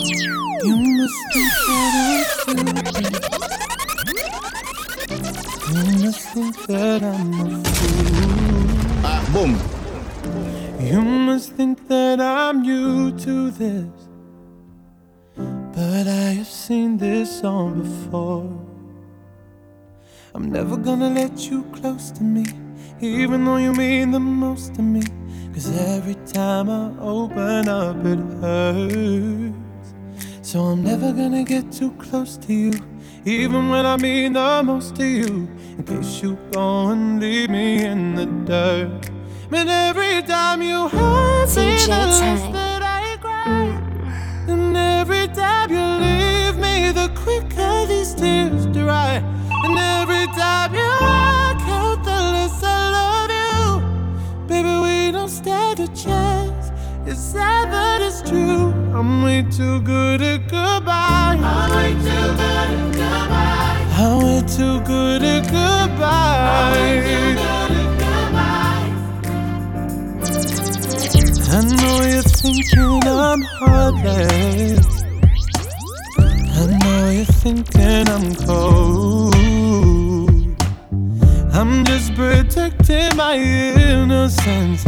You must. Ah, boom. You must think that I'm new to this. But I have seen this song before. I'm never gonna let you close to me, even though you mean the most to me. Cause every time I open up, it hurts. So I'm never gonna get too close to you, even when I mean the most to you. In case you go and leave me in the dirt. But every time you hurt me, the less that I cry. And every time you leave me, the quicker these tears dry. And every time you walk out, the less I love you. Baby, we don't stand a chance. It's sad, but it's true. I'm way too good at goodbye. I'm way too good at goodbye. I'm way too good at goodbye. I know you're thinking I'm heartless. I know you're thinking I'm cold. I'm just protecting my innocence.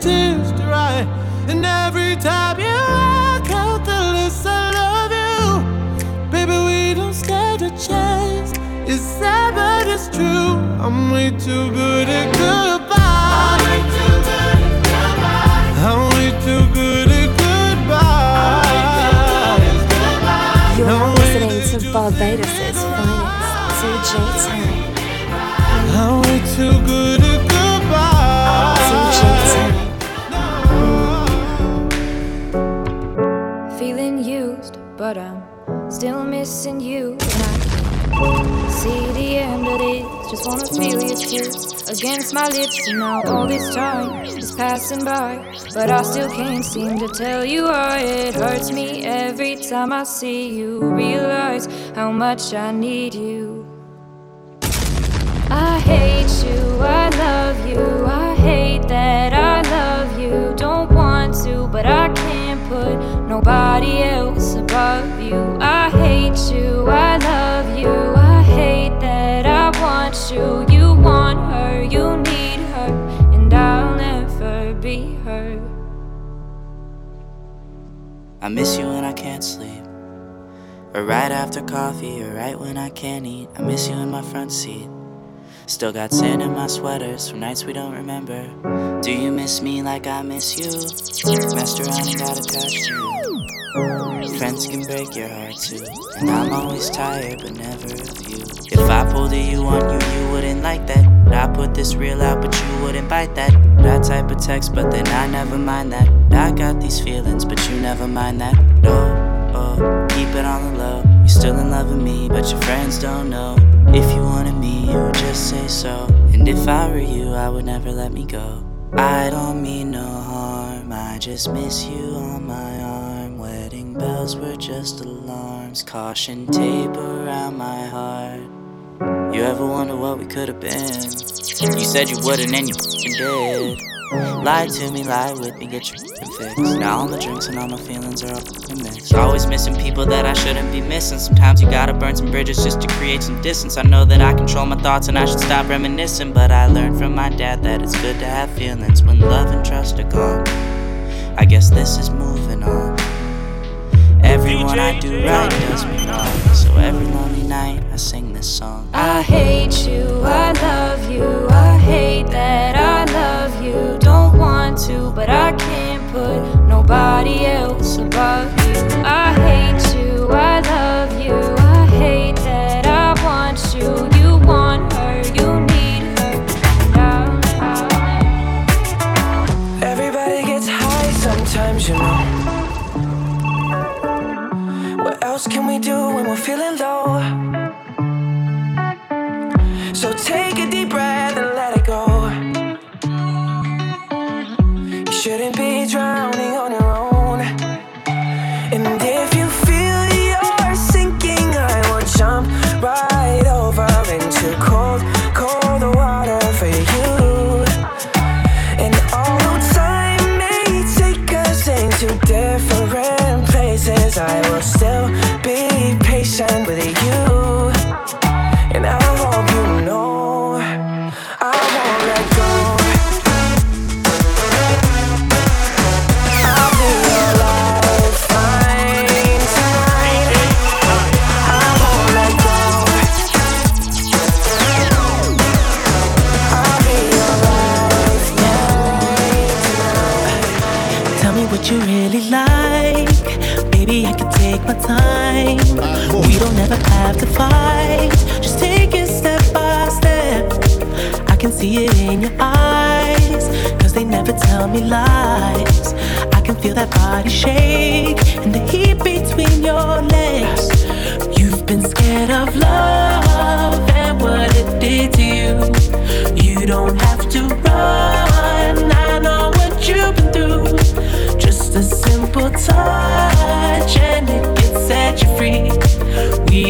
Tears dry. And every time you walk out, the less I love you. Baby, we don't stand a chance. It's sad, but it's true. I'm way too good at goodbye. Against my lips. And now all this time is passing by, but I still can't seem to tell you why it hurts me every time I see you. Realize how much I need you. I hate you, I love you, I hate that I love you. Don't want to, but I can't put nobody else above you. I hate you, I love you, I hate that I want you. I miss you when I can't sleep. Or right after coffee, or right when I can't eat. I miss you in my front seat. Still got sand in my sweaters from nights we don't remember. Do you miss me like I miss you? Messed around and got attached to you. Friends can break your heart too. And I'm always tired, but never of you. If I pulled a you on you, you wouldn't like that. I put this real out, but you wouldn't bite that. That type of text, but then I never mind that. I got these feelings, but you never mind that. Oh, oh, keep it on the low. You're still in love with me, but your friends don't know. If you wanted me, you would just say so. And if I were you, I would never let me go. I don't mean no harm, I just miss you on my arm. Wedding bells were just alarms, caution tape around my heart. Ever wonder what we could have been? You said you wouldn't, and you did. Lie to me, lie with me, get your fing fix. Now all my drinks and all my feelings are all mixed. Always missing people that I shouldn't be missing. Sometimes you gotta burn some bridges just to create some distance. I know that I control my thoughts and I should stop reminiscing. But I learned from my dad that it's good to have feelings when love and trust are gone. I guess this is moving on. Everyone I do right does me. So every lonely night I sing this song. I hate you, I love you, I hate that I love you. Don't want to, but I can't put nobody else above you. I hate you, I love you, I hate that I want you. You want her, you need her. and I'll- I'll- Everybody gets high take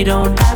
We don't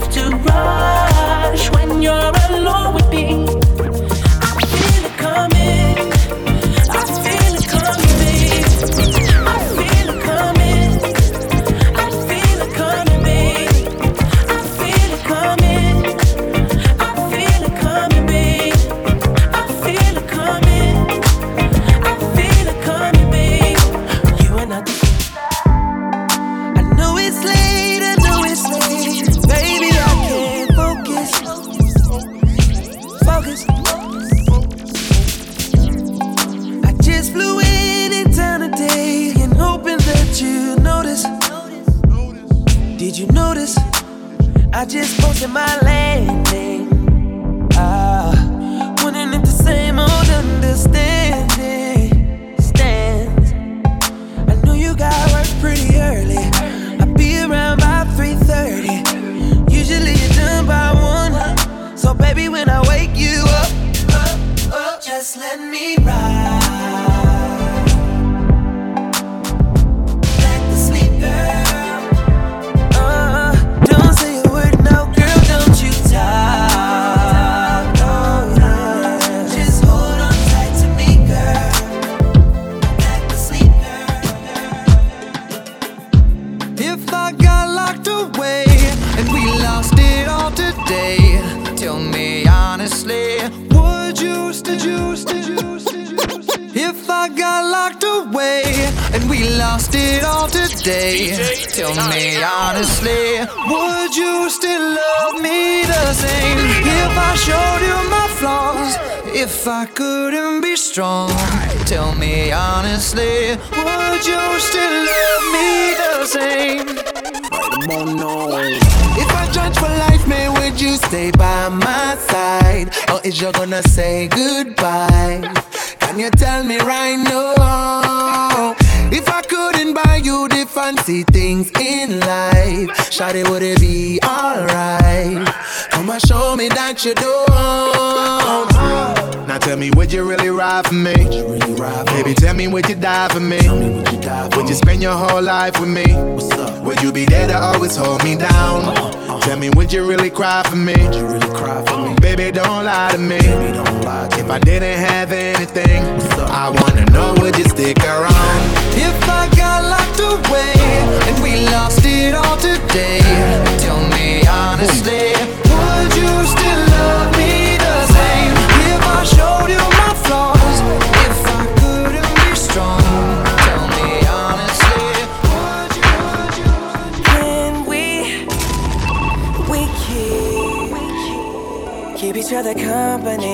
tell me honestly, would you still love me the same? If I showed you my flaws, if I couldn't be strong, tell me honestly, would you still love me the same? If I judge for life, man, would you stay by my side? Or is you gonna say goodbye? Can you tell me right now? If I buy you the fancy things in life, Shawty, would it be alright? Come and show me that you don't. Now tell me, would you really ride for me? Baby, tell me, would you die for me? Would you spend your whole life with me? Would you be there to always hold me down? Uh, uh, uh. Tell me, would you really cry for me? Really cry for me? Baby, don't lie to me. If I didn't have anything, I wanna know, would you stick around? If I got locked away and we lost it all today, tell me honestly, would you still love me the same? If I showed you my flaws, if I couldn't be strong, tell me honestly, would you? Can we, we keep, keep each other company?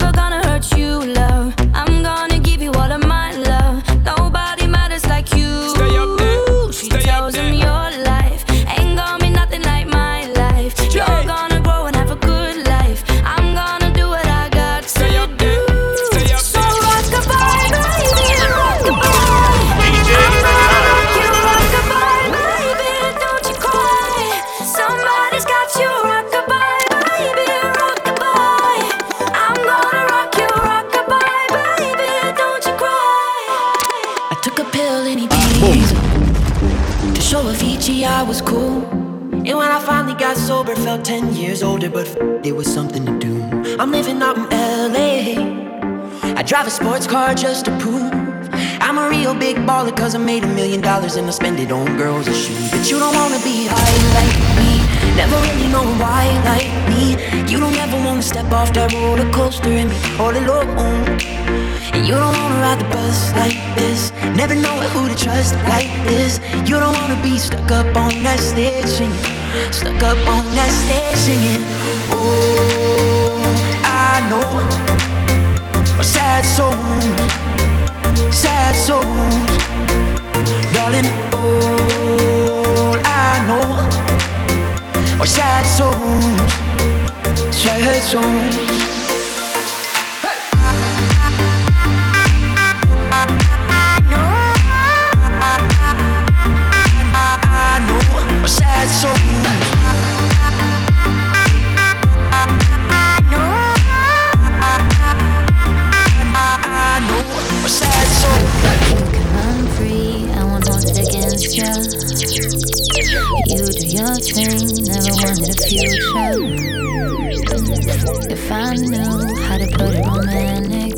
dollars and I spend it on girls and shoes. But you don't wanna be high like me, never really know why like me. You don't ever wanna step off that roller coaster and be all alone. And you don't wanna ride the bus like this. Never know who to trust like this. You don't wanna be stuck up on that stage singing. Stuck up on that stage singing. Oh, I know. Sad soul. Sad souls. Darling, all I know. Are sad souls. Sad souls. You do your thing, never wanted a future. If I knew how to put it romantic,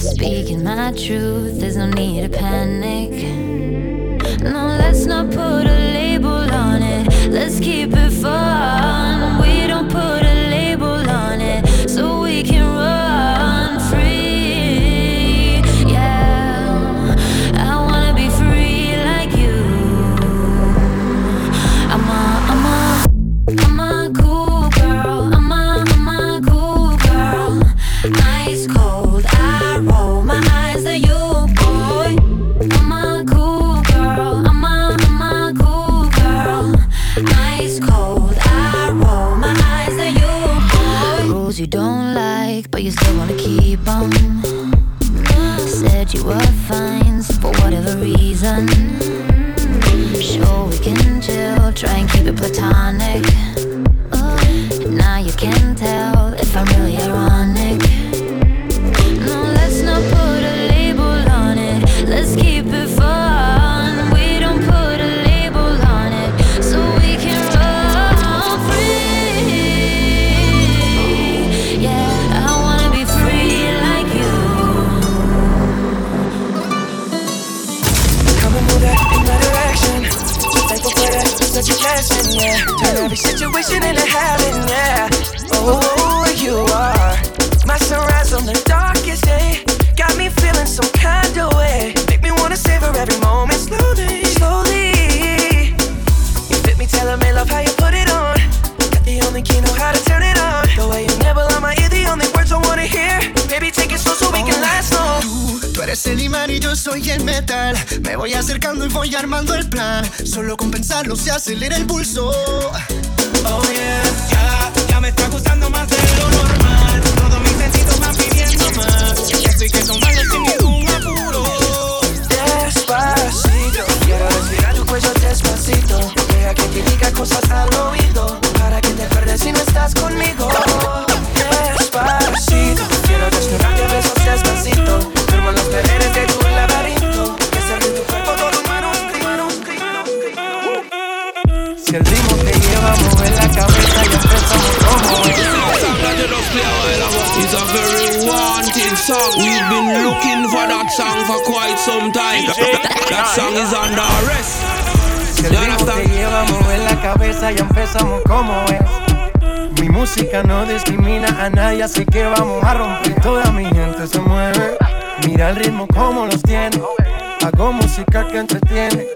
speaking my truth, there's no need to panic. No, let's not put a label on it. Let's keep it fun. Rules you don't like, but you still wanna keep 'em. Said you were fine, so for whatever reason. Sure, we can chill, try and keep it platonic. Now you can tell if I'm really ironic. Turn every situation into heaven, yeah. Oh, you are my sunrise on the darkest Me voy acercando y voy armando el plan. Solo con pensarlo se acelera el pulso. Oh yeah, ya, ya me está gustando más de lo normal. Todos mis sentidos van pidiendo más. Esto hay que tomarlo sin ningún apuro. Despacito, quiero respirar tu cuello despacito. Deja que te diga cosas al oído. Para que te acuerdes si no estás conmigo. Despacito, quiero desnudarte song. We've been looking for that song for quite some time. That song is under arrest. Si el ritmo te lleva a mover la cabeza y empezamos como es. Mi música no discrimina a nadie, así que vamos a romper. Toda mi gente se mueve. Mira el ritmo como los tiene. Hago música que entretiene.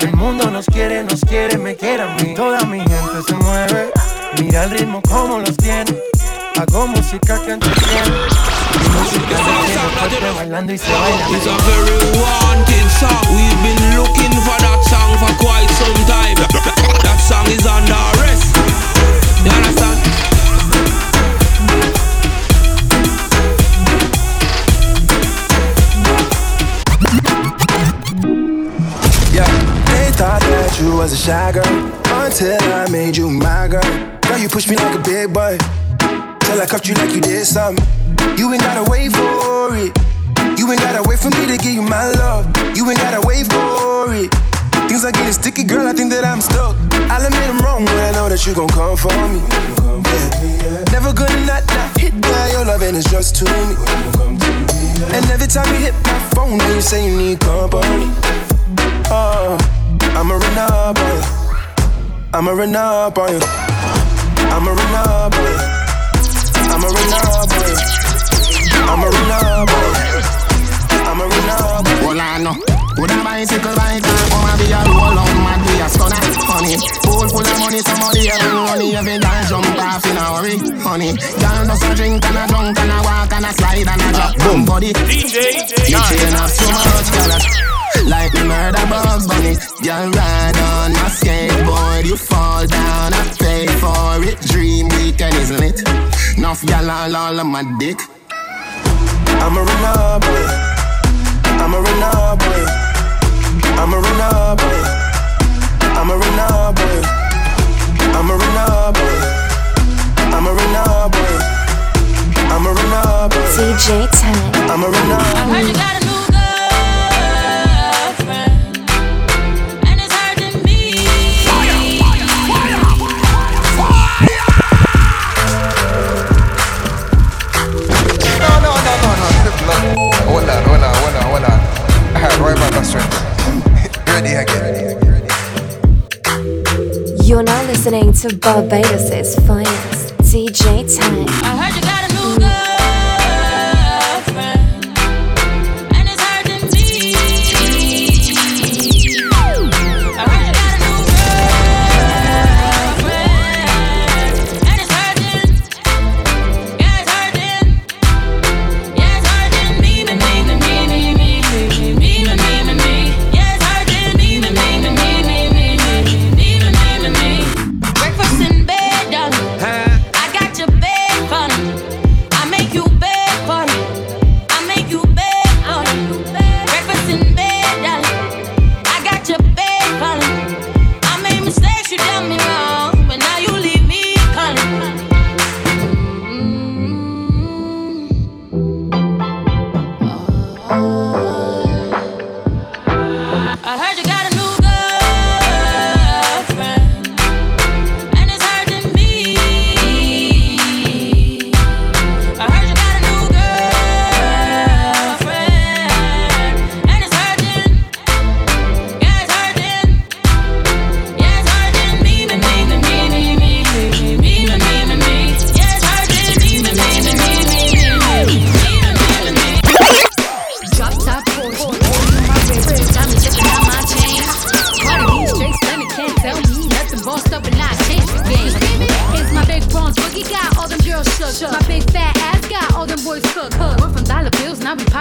El mundo nos quiere, nos quiere, me quiere a mí. Toda mi gente se mueve. Mira el ritmo como los tiene. Hago música que entretiene. Mi música se tiene bailando y se baila. It's a very wanted song. We've been looking for that song for quite some time. That song is under arrest. You understand? Yeah, they thought that you was a shy girl until I made you my girl. Girl, you push me like a big boy I cuffed you like you did something. You ain't gotta wait for it. You ain't gotta wait for me to give you my love. You ain't gotta wait for it. Things are getting sticky, girl. I think that I'm stuck. I'll admit I'm wrong but I know that you gon' come for me. Never gonna not, not hit that. Your loving is just to me. And every time you hit my phone, then you say you need company. Oh, I'ma run up on you. I'ma run up on you. I'ma run up on you. I'ma run up on you. I'ma run up on you. I'ma run up on you. Hold on, no. Would a bicycle bike and come and be a roll on mad be a stunner, honey. Pool full of money, somebody every money, every girl jump off in a hurry, honey. Girl does a drink and a drunk and a walk and a slide and a drop boom body. DJ, you chain up too much, girl. Like me murder Bugs Bunny. Girl, ride on my skateboard You fall down, I pay for it. Dream weekend is lit. Enough y'all all, all on my dick. I'm a runner boy I'm a runner boy I'm a runner boy I'm a runner boy I'm a runner boy I'm a runner boy I'm a runner boy DJ Tony I'm a runner I heard you got a new of Barbados is fine.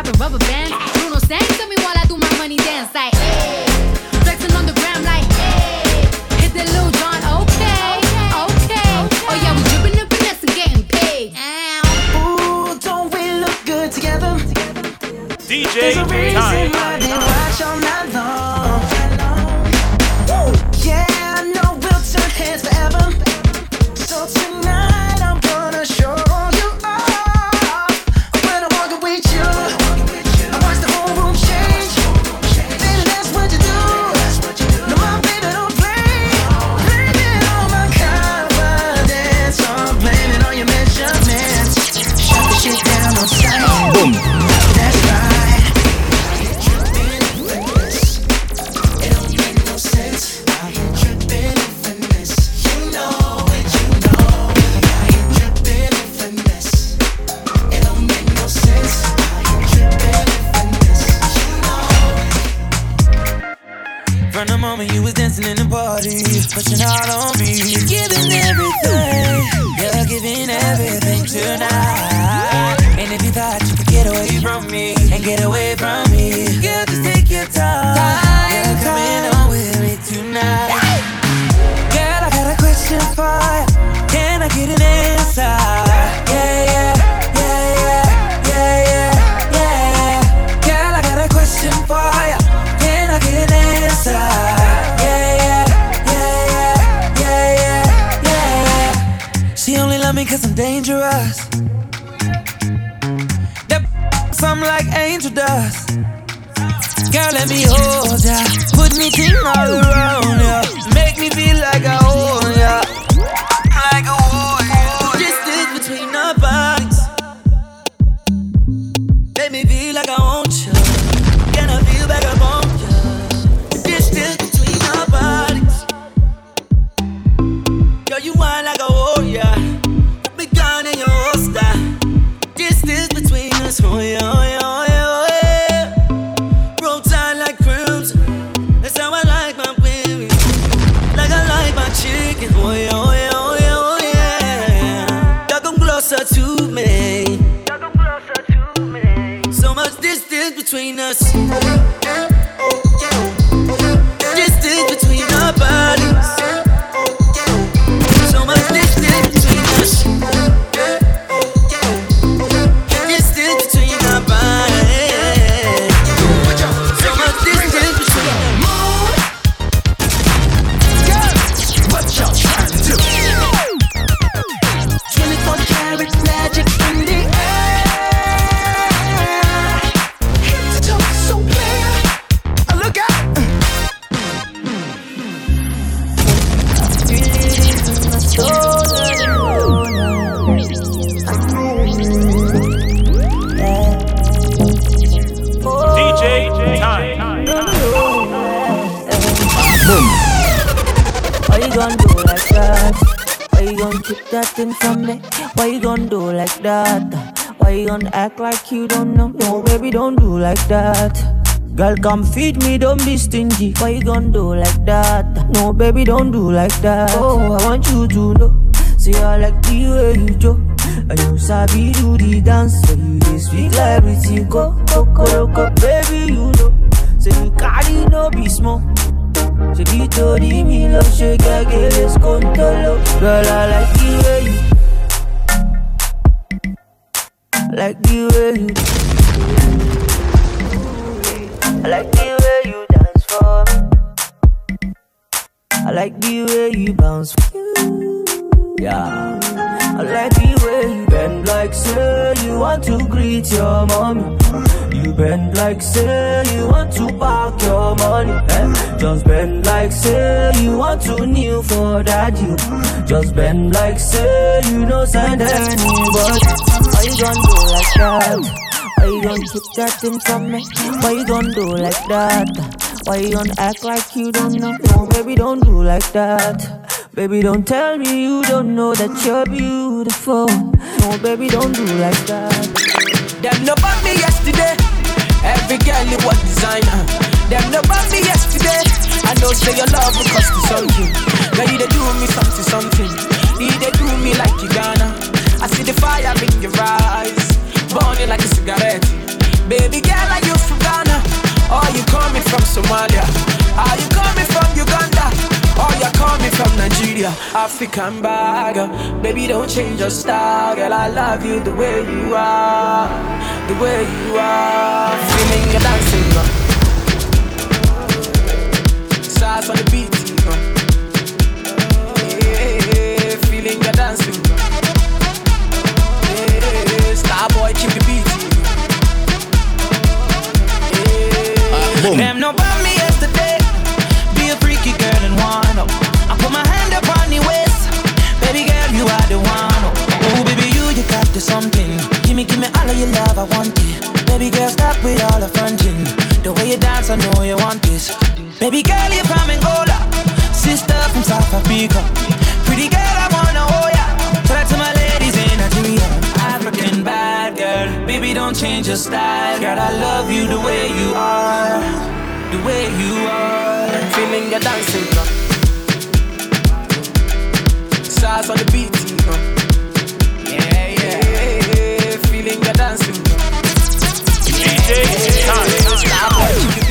Popping rubber bands. Bruno sang to me while I do my money dance like, Girl, let me hold ya. Put me ting all around keep that thing from me? Why you gonna do like that? Why you gonna act like you don't know? No, baby, don't do like that. Girl, come feed me, don't be stingy. Why you gonna do like that? No, baby, don't do like that. Oh, I want you to know. See, I like the way you do. And you sabi do the dance. So you dey sweet like everything. Go, go, go, go, baby, you know. Say you carry no be small. Ṣé bí torí mi lọ ṣe gẹ́gẹ́ lè skóńtóló? Girl, I like the way you I like the way you I like the way you dance for me. I like the way you bounce Yeah. I like the way you bend like say you want to greet your mommy. You bend like say you want to park your money. Eh? Just bend like say you want to kneel for daddy. Just bend like say you no send anybody. Why you gonna do like that? Why you gonna keep that thing from me? Why you gonna do like that? Why you gonna act like you don't know? No, baby, don't do like that. Baby, don't tell me you don't know that you're beautiful. No, baby, don't do like that. Them no bought me yesterday. Every girl you was designer. Them no bought me yesterday. I know say your love will cost you something. Now you they do me something, something. You they do me like you gonna. I see the fire in your eyes, Somalia? Are you coming from Uganda? Or you coming from Nigeria? African bagger. Baby, don't change your style, girl. I love you the way you are, the way you are. Feeling you dancing, uh. Stars on the beat, uh. Yeah, feeling you dancing. Yeah, Starboy, keep the beat. Boom. Them no me yesterday. Be a freaky girl and one up. I put my hand up on the waist. Baby girl, you are the one. Oh, baby, you, you got the something. Give me, give me all of your love, I want it. Baby girl, stop with all the fronting. The way you dance, I know you want this. Baby girl, you from Angola. Sister from South Africa. change your style. Girl, I love you the way you are, the way you are. Feeling your dancing now. Stars on the beat, you know. Yeah, yeah. Feeling your dancing now. DJ, yeah.